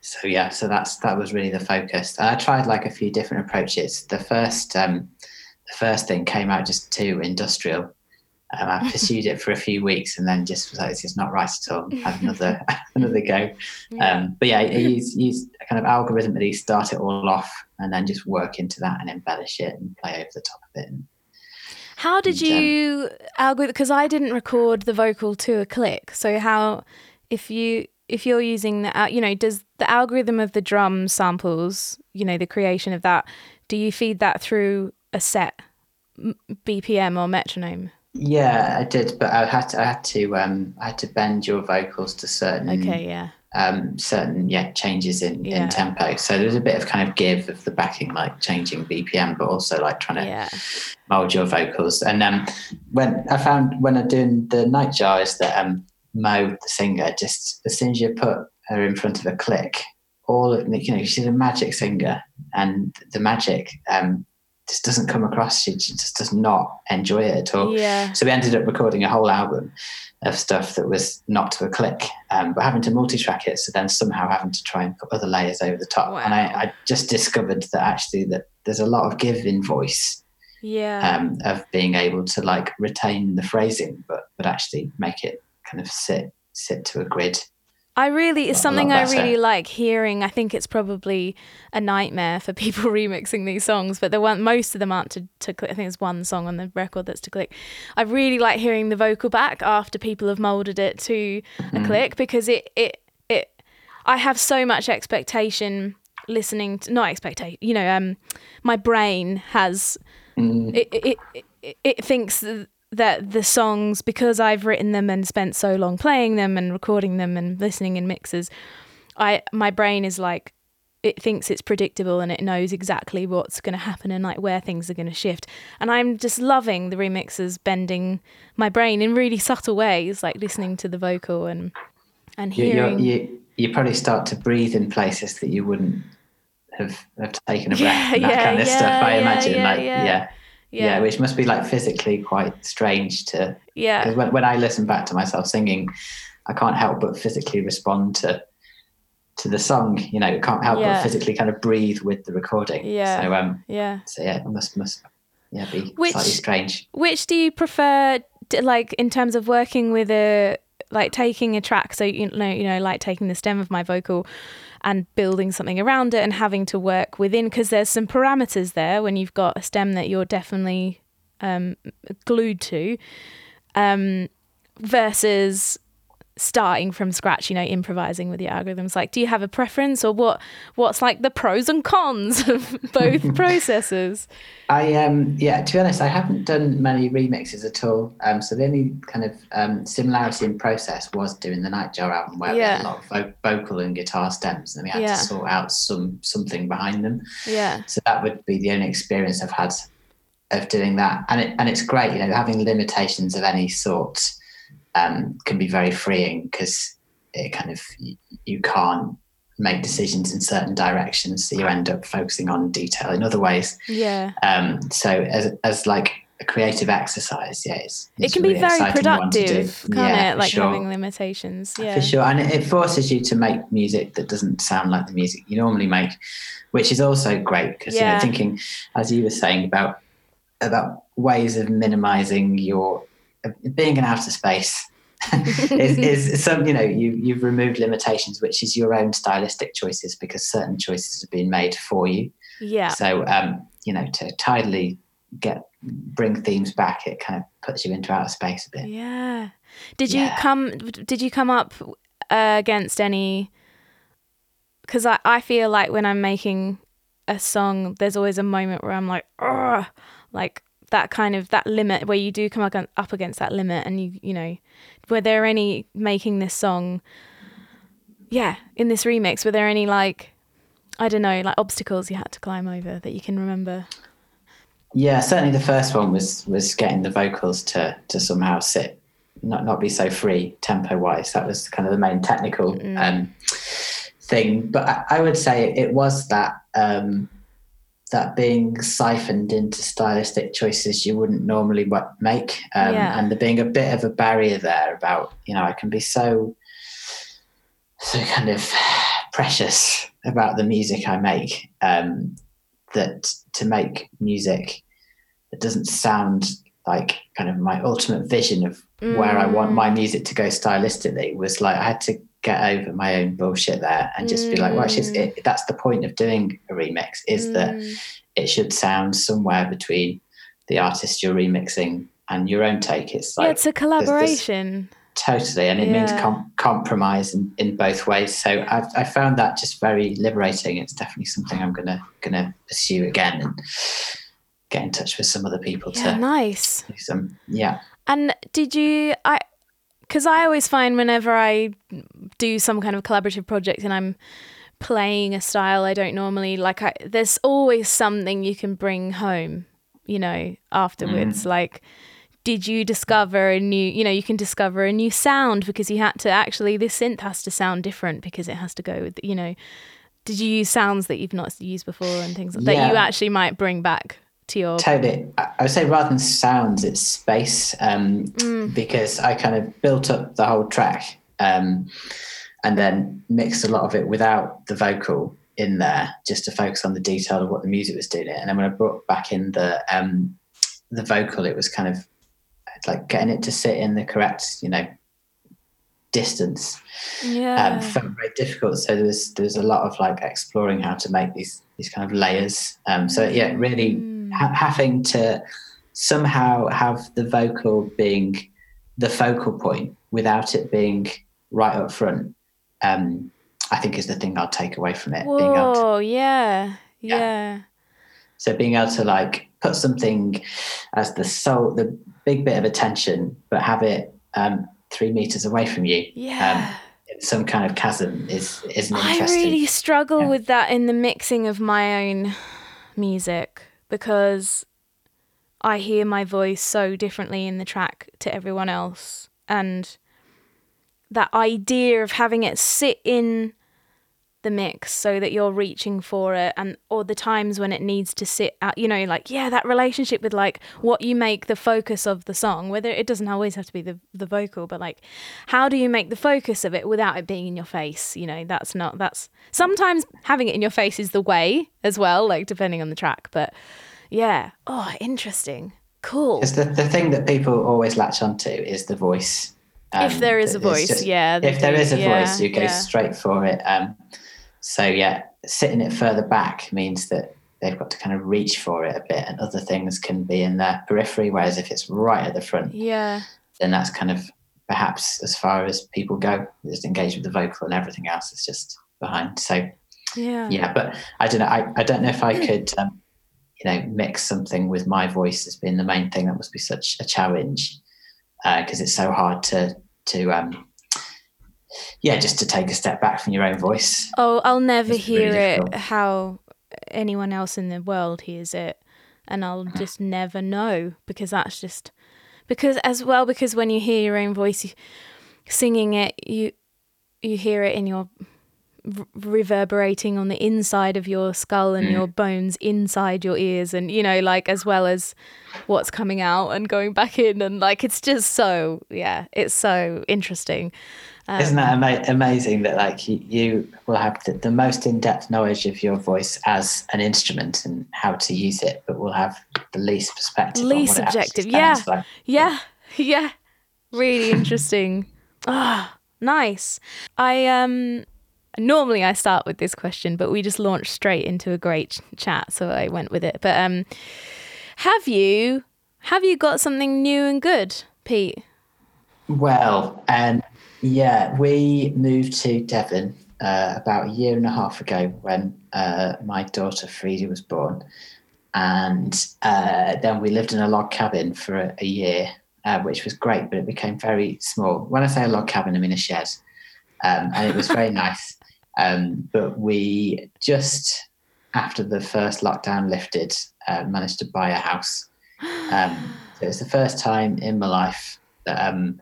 Speaker 3: So yeah, so that's that was really the focus. And I tried like a few different approaches. The first um, the first thing came out just too industrial. Um, I pursued it for a few weeks and then just was like, this is not right at all. Had another another go. Um, but yeah, use use kind of algorithmically start it all off and then just work into that and embellish it and play over the top of it. And,
Speaker 2: How did
Speaker 3: And, um,
Speaker 2: you algorithm? Because I didn't record the vocal to a click. So how, if you if you're using the you know does the algorithm of the drum samples you know the creation of that do you feed that through a set BPM or metronome?
Speaker 3: yeah, I did, but I had to I had to um, I had to bend your vocals to certain
Speaker 2: Okay, yeah,
Speaker 3: um, certain yeah changes in,
Speaker 2: Yeah.
Speaker 3: in tempo. So there's a bit of kind of give of the backing, like changing BPM, but also like trying to
Speaker 2: yeah,
Speaker 3: mold your vocals. And um, when I found when I'm doing the Nightjar is that um, Mo, the singer, just as soon as you put her in front of a click, all of you know she's a magic singer, and the magic um, just doesn't come across. She, she just does not enjoy it at all.
Speaker 2: yeah.
Speaker 3: So we ended up recording a whole album of stuff that was not to a click, um, but having to multi-track it. So then somehow having to try and put other layers over the top. Wow. And I, I just discovered that actually that there's a lot of give in voice
Speaker 2: Yeah.
Speaker 3: um, of being able to like retain the phrasing, but but actually make it kind of sit sit to a grid.
Speaker 2: I really, it's something I really like hearing. I think it's probably a nightmare for people remixing these songs, but the one most of them aren't to, to click. I think there's one song on the record that's to click. I really like hearing the vocal back after people have molded it to a click because it it it. I have so much expectation listening to not expectation. You know, um, my brain has
Speaker 3: Mm,
Speaker 2: it, it, it, it, thinks th- that the songs because I've written them and spent so long playing them and recording them and listening in mixes I my brain is like it thinks it's predictable and it knows exactly what's going to happen and like where things are going to shift and I'm just loving the remixes bending my brain in really subtle ways like listening to the vocal and and
Speaker 3: you,
Speaker 2: hearing
Speaker 3: you you probably start to breathe in places that you wouldn't have, have taken a breath
Speaker 2: Yeah,
Speaker 3: and that
Speaker 2: yeah,
Speaker 3: kind of
Speaker 2: yeah,
Speaker 3: stuff. I imagine, like
Speaker 2: yeah.
Speaker 3: Yeah. yeah, which must be like physically quite strange to
Speaker 2: yeah
Speaker 3: because when, when I listen back to myself singing, I can't help but physically respond to to the song. You know, can't help
Speaker 2: Yeah.
Speaker 3: but physically kind of breathe with the recording.
Speaker 2: Yeah.
Speaker 3: So um,
Speaker 2: Yeah.
Speaker 3: so yeah, it must must yeah be
Speaker 2: Which-
Speaker 3: slightly strange.
Speaker 2: Which do you prefer, d- like in terms of working with a like taking a track? So you know, you know, like taking the stem of my vocal and building something around it and having to work within because there's some parameters there when you've got a stem that you're definitely um, glued to, um, versus starting from scratch. You know, improvising with your algorithms. Like, do you have a preference or what? What's like the pros and cons of both processes?
Speaker 3: I um yeah, to be honest, I haven't done many remixes at all. Um, so the only kind of um, similarity in process was doing the Nightjar album, where we had a lot of vo- vocal and guitar stems, and we had
Speaker 2: Yeah.
Speaker 3: to sort out some something behind them.
Speaker 2: Yeah.
Speaker 3: So that would be the only experience I've had of doing that, and it and it's great. You know, having limitations of any sort um, can be very freeing because it kind of you, you can't make decisions in certain directions, so you end up focusing on detail in other ways.
Speaker 2: Yeah.
Speaker 3: Um, so as as like a creative exercise, yeah, it's,
Speaker 2: it can
Speaker 3: a
Speaker 2: be very
Speaker 3: exciting one to do.
Speaker 2: productive, can't
Speaker 3: Yeah,
Speaker 2: it? Like
Speaker 3: sure.
Speaker 2: having limitations. Yeah.
Speaker 3: For sure, and it, it forces you to make music that doesn't sound like the music you normally make, which is also great because you know thinking, as you were saying about about ways of minimizing your being in outer space is, is some you know you you've removed limitations, which is your own stylistic choices because certain choices have been made for you.
Speaker 2: Yeah.
Speaker 3: So um, you know to tidily get bring themes back, it kind of puts you into outer space a bit.
Speaker 2: Yeah. Did you come? Did you come up uh, against any? Because I I feel like when I'm making a song, there's always a moment where I'm like, oh like that kind of that limit where you do come up up against that limit, and you you know, were there any making this song? Yeah, in this remix, were there any like, I don't know, like obstacles you had to climb over that you can remember?
Speaker 3: Yeah, certainly the first one was was getting the vocals to to somehow sit, not not be so free tempo wise. That was kind of the main technical um, thing. But I, I would say it was that um, that being siphoned into stylistic choices you wouldn't normally make, um,
Speaker 2: Yeah.
Speaker 3: and there being a bit of a barrier there about you know I can be so so kind of precious about the music I make. Um, that to make music that doesn't sound like kind of my ultimate vision of where I want my music to go stylistically was like I had to get over my own bullshit there and just be like, well, actually, it, that's the point of doing a remix is that
Speaker 2: Mm.
Speaker 3: it should sound somewhere between the artist you're remixing and your own take. It's like
Speaker 2: yeah, it's a collaboration.
Speaker 3: totally, and it means com- compromise in, in both ways. So I've I found that just very liberating. It's definitely something I'm gonna gonna pursue again and get in touch with some other people
Speaker 2: Yeah,
Speaker 3: to
Speaker 2: nice.
Speaker 3: do some. Yeah,
Speaker 2: And did you I because I always find whenever I do some kind of collaborative project and I'm playing a style I don't normally like I there's always something you can bring home, you know, afterwards. Mm. Like did you discover a new you know you can discover a new sound because you had to actually this synth has to sound different because it has to go with you know did you use sounds that you've not used before and things that you actually might bring back to your
Speaker 3: totally. I I would say rather than sounds, it's space um, because I kind of built up the whole track um, and then mixed a lot of it without the vocal in there, just to focus on the detail of what the music was doing. It, and then when I brought back in the um, the vocal, it was kind of like getting it to sit in the correct, you know, distance.
Speaker 2: yeah
Speaker 3: um, felt very difficult. So there was there was a lot of like exploring how to make these these kind of layers. Um, so yeah, really ha- having to somehow have the vocal being the focal point without it being right up front. Um, I think is the thing I'll take away from it. To,
Speaker 2: yeah,
Speaker 3: Yeah.
Speaker 2: yeah,
Speaker 3: so being able to like put something as the soul, the big bit of attention, but have it um, three meters away from you.
Speaker 2: yeah.
Speaker 3: in some kind of chasm is is an
Speaker 2: I really struggle
Speaker 3: yeah.
Speaker 2: with that in the mixing of my own music because I hear my voice so differently in the track to everyone else. And that idea of having it sit in the mix so that you're reaching for it and or the times when it needs to sit out you know like yeah that relationship with like what you make the focus of the song whether it doesn't always have to be the the vocal but like how do you make the focus of it without it being in your face you know that's not that's sometimes having it in your face is the way as well like depending on the track but yeah oh interesting cool
Speaker 3: Because the, the thing that people always latch onto is the voice.
Speaker 2: if there is a voice
Speaker 3: just-
Speaker 2: yeah
Speaker 3: If there is a
Speaker 2: yeah,
Speaker 3: voice, you go
Speaker 2: yeah.
Speaker 3: straight for it. Um, so yeah, sitting it further back means that they've got to kind of reach for it a bit, and other things can be in their periphery. Whereas if it's right at the front,
Speaker 2: yeah
Speaker 3: then that's kind of perhaps as far as people go. Just engage with the vocal, and everything else is just behind. So
Speaker 2: yeah
Speaker 3: yeah but i don't know i, I don't know if i could um, you know mix something with my voice as being the main thing that must be such a challenge because it's so hard to to um yeah just to take a step back from your own voice
Speaker 2: Oh, I'll never
Speaker 3: It's really
Speaker 2: hear it
Speaker 3: difficult.
Speaker 2: how anyone else in the world hears it. And I'll
Speaker 3: Uh-huh.
Speaker 2: just never know because that's just because as well because when you hear your own voice you, singing it you you hear it in your reverberating on the inside of your skull and
Speaker 3: Mm.
Speaker 2: your bones inside your ears and you know like as well as what's coming out and going back in and like it's just so yeah it's so interesting
Speaker 3: isn't that ama- amazing that like you, you will have the, the most in-depth knowledge of your voice as an instrument and how to use it but will have the least perspective
Speaker 2: Least
Speaker 3: what it actually
Speaker 2: objective, yeah.
Speaker 3: for.
Speaker 2: Yeah, yeah. Really interesting. Ah, nice. I um normally I start with this question, but we just launched straight into a great ch- chat, so I went with it. But um have you have you got something new and good, Pete?
Speaker 3: Well, um, yeah, we moved to Devon uh, about a year and a half ago when uh, my daughter Frida was born. And uh, then we lived in a log cabin for a, a year, uh, which was great, but it became very small. When I say a log cabin, I mean a shed. Um, and it was very nice. Um, but we just, after the first lockdown lifted, uh, managed to buy a house. Um, so it's the first time in my life that um,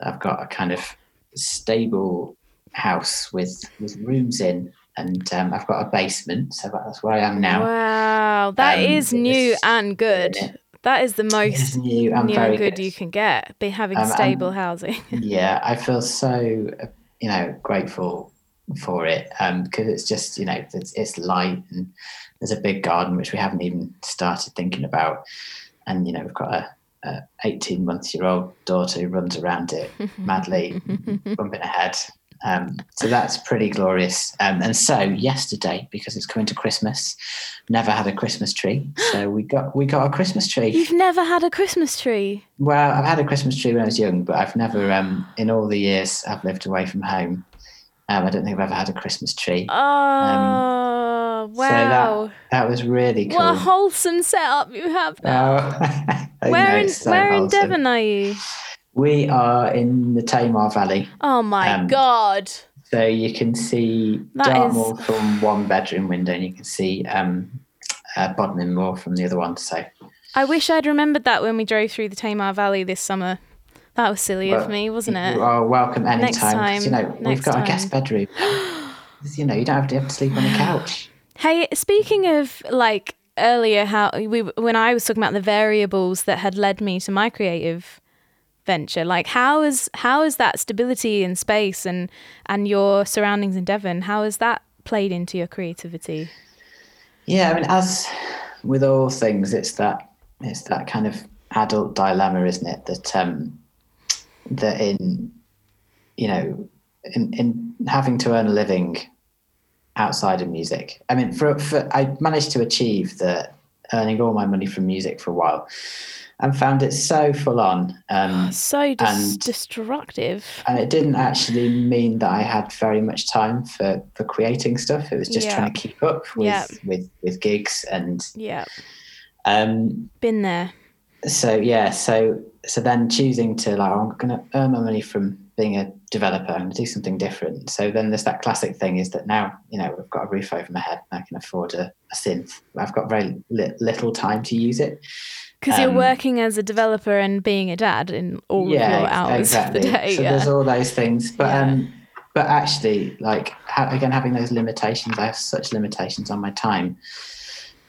Speaker 3: I've got a kind of stable house with with rooms in, and um, I've got a basement, so that's where I am now.
Speaker 2: Wow, that
Speaker 3: Um,
Speaker 2: is new and good. That is the most
Speaker 3: new and
Speaker 2: new
Speaker 3: very
Speaker 2: and good you can get. Be having
Speaker 3: Um,
Speaker 2: stable housing.
Speaker 3: yeah, I feel so you know grateful for it because it's just you know it's, it's light and there's a big garden which we haven't even started thinking about, and you know we've got a, a 18 month year old daughter who runs around it madly, bumping ahead. Um, so that's pretty glorious. Um, and so yesterday, because it's coming to Christmas, never had a Christmas tree, so we got we got a Christmas tree.
Speaker 2: You've never had a Christmas tree.
Speaker 3: Well, I've had a Christmas tree when I was young, but I've never, um, in all the years I've lived away from home, um, I don't think I've ever had a Christmas tree.
Speaker 2: Oh,
Speaker 3: Um, so that-
Speaker 2: wow.
Speaker 3: That was really cool.
Speaker 2: What a wholesome setup you have now.
Speaker 3: Oh,
Speaker 2: where in
Speaker 3: so
Speaker 2: where in. Devon are you?
Speaker 3: We are in the Tamar Valley,
Speaker 2: Oh my
Speaker 3: Um,
Speaker 2: god.
Speaker 3: so you can see
Speaker 2: That
Speaker 3: Dartmoor from one bedroom window, and you can see um, uh, Bodmin Moor from the other one. So
Speaker 2: I wish I'd remembered that when we drove through the Tamar Valley this summer. That was silly of me, wasn't
Speaker 3: you
Speaker 2: it?
Speaker 3: are welcome anytime.
Speaker 2: Next
Speaker 3: 'cause, you
Speaker 2: time,
Speaker 3: know, we've got
Speaker 2: time.
Speaker 3: a guest bedroom. you know, you don't have to have to sleep on the couch.
Speaker 2: Hey, speaking of like earlier, how we when I was talking about the variables that had led me to my creative venture, like how is how is that stability in space and and your surroundings in Devon? How has that played into your creativity?
Speaker 3: Yeah, I mean, as with all things, it's that it's that kind of adult dilemma, isn't it? That um, that in you know, in in having to earn a living outside of music. I mean, for for I managed to achieve the earning all my money from music for a while, and found it so full on. Um,
Speaker 2: So dis-
Speaker 3: And-
Speaker 2: destructive.
Speaker 3: and it didn't actually mean that I had very much time for, for creating stuff. It was just
Speaker 2: Yeah.
Speaker 3: trying to keep up with,
Speaker 2: Yeah.
Speaker 3: with, with gigs and
Speaker 2: Yeah,
Speaker 3: um,
Speaker 2: been there.
Speaker 3: so yeah so so then choosing to like i'm going to earn my money from being a developer to do something different so then there's that classic thing is that now you know i've got a roof over my head and i can afford a, a synth i've got very li- little time to use it
Speaker 2: Because you're
Speaker 3: Um,
Speaker 2: working as a developer and being a dad in all of your hours of the day.
Speaker 3: so
Speaker 2: yeah.
Speaker 3: there's all those things but
Speaker 2: Yeah.
Speaker 3: um but actually, like ha- again, having those limitations, I have such limitations on my time.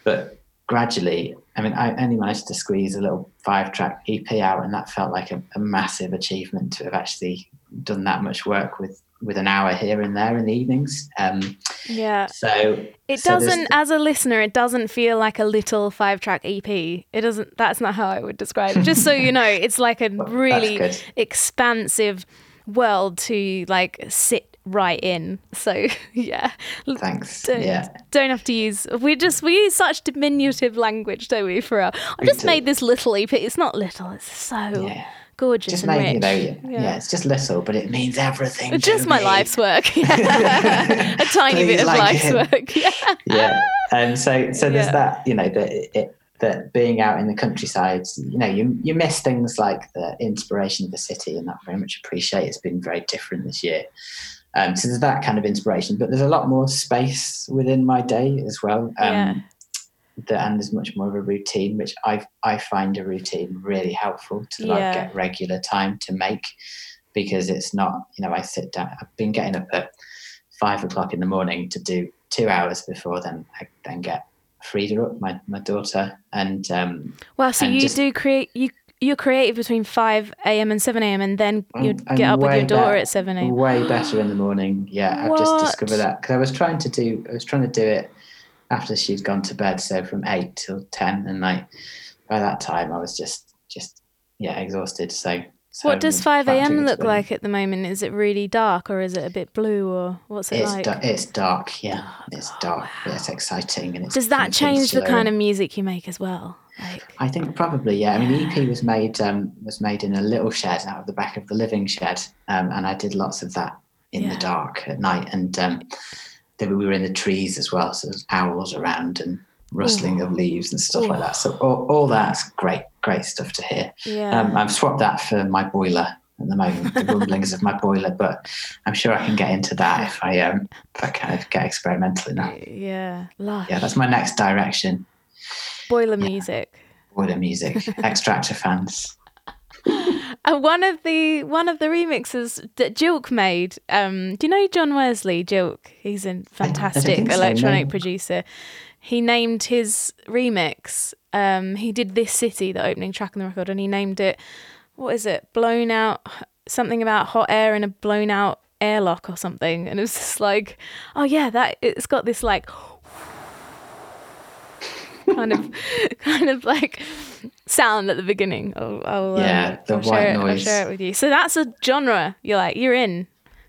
Speaker 3: But gradually, I mean, I only managed to squeeze a little five-track EP out, and that felt like a, a massive achievement to have actually done that much work with with an hour here and there in the evenings. Um,
Speaker 2: Yeah.
Speaker 3: so
Speaker 2: It
Speaker 3: so
Speaker 2: doesn't, as a listener, it doesn't feel like a little five track EP. It doesn't, that's not how I would describe it. Just so you know, it's like a really expansive world to like sit right in. So, yeah.
Speaker 3: Thanks.
Speaker 2: Don't,
Speaker 3: Yeah.
Speaker 2: don't have to use, we just, we use such diminutive language, don't we? For our, I
Speaker 3: We
Speaker 2: just
Speaker 3: do.
Speaker 2: made this little EP. It's not little, it's so
Speaker 3: Yeah.
Speaker 2: gorgeous
Speaker 3: Just
Speaker 2: and
Speaker 3: make
Speaker 2: rich.
Speaker 3: you know, yeah. it's just little, but it means everything.
Speaker 2: It's just my life's work. Yeah. a tiny bit of
Speaker 3: like
Speaker 2: life's
Speaker 3: it.
Speaker 2: work. Yeah.
Speaker 3: yeah and so so there's
Speaker 2: Yeah.
Speaker 3: that you know that it that being out in the countryside you know you you miss things like the inspiration of the city and that I very much appreciate it's been very different this year um, so there's that kind of inspiration but there's a lot more space within my day as well um,
Speaker 2: Yeah.
Speaker 3: that, and there's much more of a routine which I I find a routine really helpful to like
Speaker 2: Yeah.
Speaker 3: get regular time to make because it's not you know I sit down I've been getting up at five o'clock in the morning to do two hours before then I then get Frida up, my, my daughter, and um,
Speaker 2: Wow, so
Speaker 3: and
Speaker 2: you
Speaker 3: just-
Speaker 2: do create you you're creative between five a.m. and seven a.m. and then mm, you
Speaker 3: I'm- I'm
Speaker 2: get up with your daughter at seven a.m.
Speaker 3: way better in the morning. Yeah, I've just discovered that because I was trying to do I was trying to do it after she'd gone to bed, so from eight till ten, and like by that time I was just just yeah exhausted. So, so
Speaker 2: What does
Speaker 3: 5
Speaker 2: a.m. look like at the moment? Is it really dark or is it a bit blue or what's it
Speaker 3: It's
Speaker 2: like?
Speaker 3: da- it's dark, yeah. it's oh, dark, but it's exciting, and it's
Speaker 2: Does that change the kind of music you make as well? Like,
Speaker 3: I think probably, yeah. I mean, the EP was made um, was made in a little shed out of the back of the living shed, um, and I did lots of that in
Speaker 2: Yeah.
Speaker 3: the dark at night. And um, then we were in the trees as well, so there's owls around and rustling of leaves and stuff like that. So all, all that's great, great stuff to hear.
Speaker 2: yeah.
Speaker 3: Um, I've swapped that for my boiler at the moment, the rumblings of my boiler, but I'm sure I can get into that if I um, if I kind of get experimental in that.
Speaker 2: yeah. Lush.
Speaker 3: Yeah, that's my next direction.
Speaker 2: Boiler music.
Speaker 3: Boiler music, extractor fans.
Speaker 2: And one of the one of the remixes that Jilk made. Um, do you know John Wesley? Jilk. He's a fantastic
Speaker 3: think so,
Speaker 2: electronic
Speaker 3: no.
Speaker 2: producer. He named his remix. Um, he did this city, the opening track on the record, and he named it. What is it? Blown out. Something about hot air in a blown out airlock or something. And it was just like, oh yeah, that it's got this like kind of kind of like sound at the beginning. I'll, I'll,
Speaker 3: Yeah,
Speaker 2: um,
Speaker 3: the
Speaker 2: I'll
Speaker 3: white
Speaker 2: share it, I'll share it with you. So that's a genre. You're like, you're in.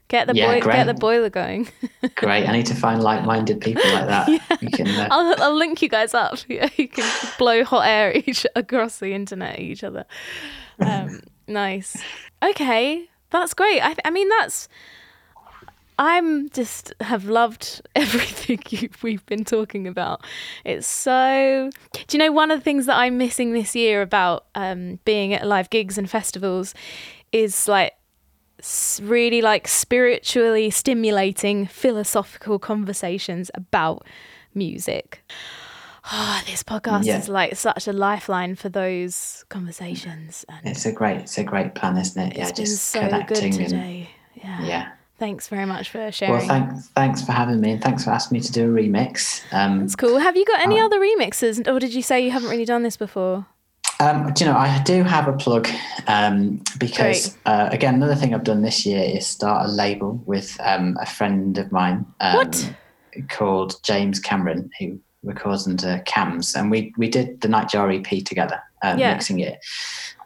Speaker 2: Get the
Speaker 3: Yeah,
Speaker 2: boi- get the boiler going.
Speaker 3: Great. I need to find like-minded people like that. You can. Uh,
Speaker 2: I'll, I'll link you guys up. Yeah, you can blow hot air each across the internet at each other. Um, nice. Okay, that's great. I, I mean, that's. I'm just have loved everything you, we've been talking about. It's so. Do you know one of the things that I'm missing this year about um, being at live gigs and festivals is like really like spiritually stimulating philosophical conversations about music. Oh, this podcast
Speaker 3: Yeah.
Speaker 2: is like such a lifeline for those conversations. And
Speaker 3: it's a great, it's a great plan, isn't it? Yeah,
Speaker 2: been
Speaker 3: just
Speaker 2: so good
Speaker 3: connecting and.
Speaker 2: Yeah.
Speaker 3: yeah.
Speaker 2: Thanks very much for sharing.
Speaker 3: Well, thanks, thanks for having me, and thanks for asking me to do a remix. Um,
Speaker 2: It's cool. Have you got any
Speaker 3: Um,
Speaker 2: other remixes, or did you say you haven't really done this before?
Speaker 3: Um, do you know, I do have a plug um, because, uh, again, another thing I've done this year is start a label with um, a friend of mine um,
Speaker 2: What?
Speaker 3: called James Cameron, who records under Cams. And we, we did the Nightjar EP together, um,
Speaker 2: Yeah.
Speaker 3: mixing it,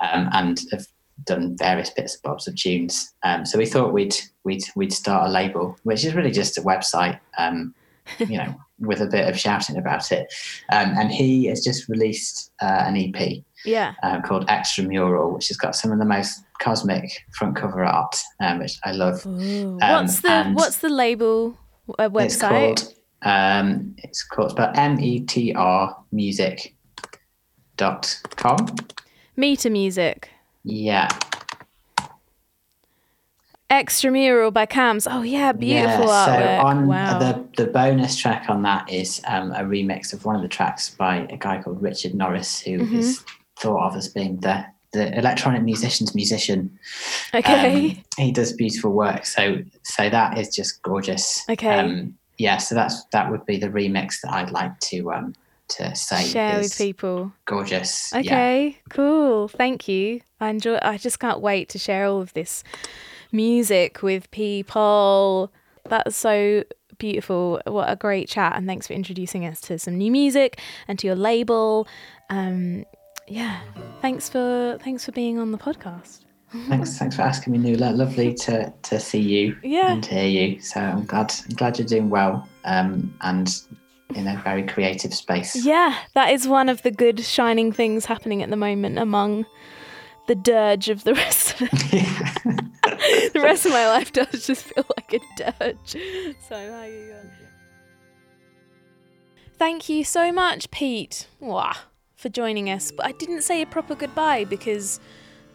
Speaker 3: um, and have done various bits and bobs of tunes. Um, so we thought we'd, we'd, we'd start a label, which is really just a website. Um, you know, with a bit of shouting about it. Um, and he has just released uh, an EP
Speaker 2: Yeah.
Speaker 3: uh, called Extramural, which has got some of the most cosmic front cover art, um, which I love.
Speaker 2: what's the What's the label uh,
Speaker 3: It's called um, it's called about M E T R music dot com.
Speaker 2: Meter Music.
Speaker 3: Yeah,
Speaker 2: Extramural by Cams. Oh yeah, beautiful
Speaker 3: yeah. So
Speaker 2: artwork.
Speaker 3: on
Speaker 2: wow.
Speaker 3: the the bonus track on that is um, a remix of one of the tracks by a guy called Richard Norris, who is
Speaker 2: Mm-hmm.
Speaker 3: thought of as being the the electronic musician's musician.
Speaker 2: Okay.
Speaker 3: Um, he does beautiful work. So so that is just gorgeous.
Speaker 2: Okay.
Speaker 3: Um, yeah. So that's that would be the remix that I'd like to um to say
Speaker 2: Share
Speaker 3: is
Speaker 2: with people.
Speaker 3: gorgeous. Yeah.
Speaker 2: Okay, cool. Thank you. I enjoy. I just can't wait to share all of this music with people. That's so beautiful. What a great chat, and thanks for introducing us to some new music and to your label. Um, yeah, thanks for thanks for being on the podcast.
Speaker 3: Thanks, thanks for asking me, Nuala. Lovely to to see you
Speaker 2: Yeah.
Speaker 3: and hear you. So I'm glad I'm glad you're doing well. Um, and in a very creative space.
Speaker 2: Yeah, that is one of the good shining things happening at the moment among the dirge of the rest of the rest of my life does just feel like a dirge. So hanging on. Thank you so much, Pete, Wah, for joining us. But I didn't say a proper goodbye because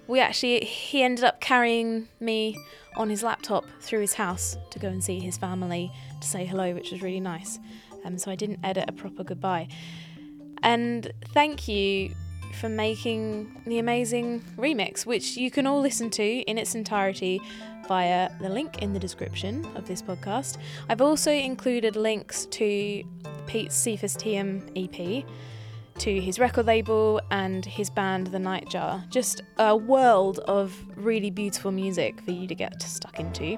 Speaker 2: we actually he ended up carrying me on his laptop through his house to go and see his family to say hello, which was really nice. Um, so I didn't edit a proper goodbye. And thank you for making the amazing remix, which you can all listen to in its entirety via the link in the description of this podcast. I've also included links to Pete's Cephas Tiam EP, to his record label, and his band, The Nightjar. Just a world of really beautiful music for you to get stuck into.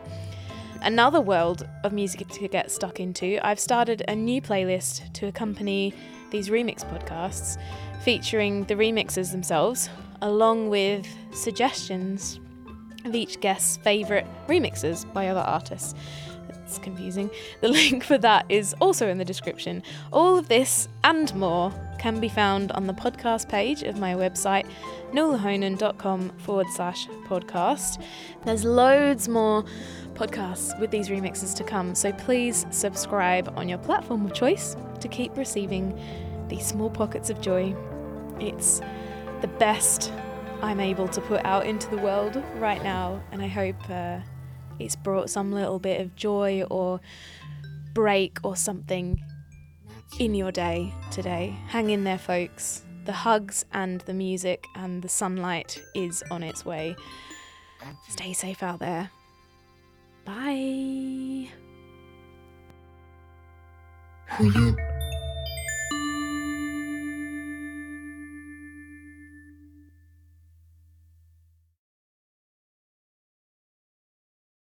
Speaker 2: Another world of music to get stuck into, I've started a new playlist to accompany these remix podcasts featuring the remixers themselves, along with suggestions of each guest's favourite remixes by other artists. It's confusing. The link for that is also in the description. All of this and more can be found on the podcast page of my website, nualahonan.com forward slash podcast. There's loads more podcasts with these remixes to come, so please subscribe on your platform of choice to keep receiving these small pockets of joy. It's the best I'm able to put out into the world right now, and I hope uh, it's brought some little bit of joy or break or something in your day today. Hang in there, folks. The hugs and the music and the sunlight is on its way. Stay safe out there. Bye.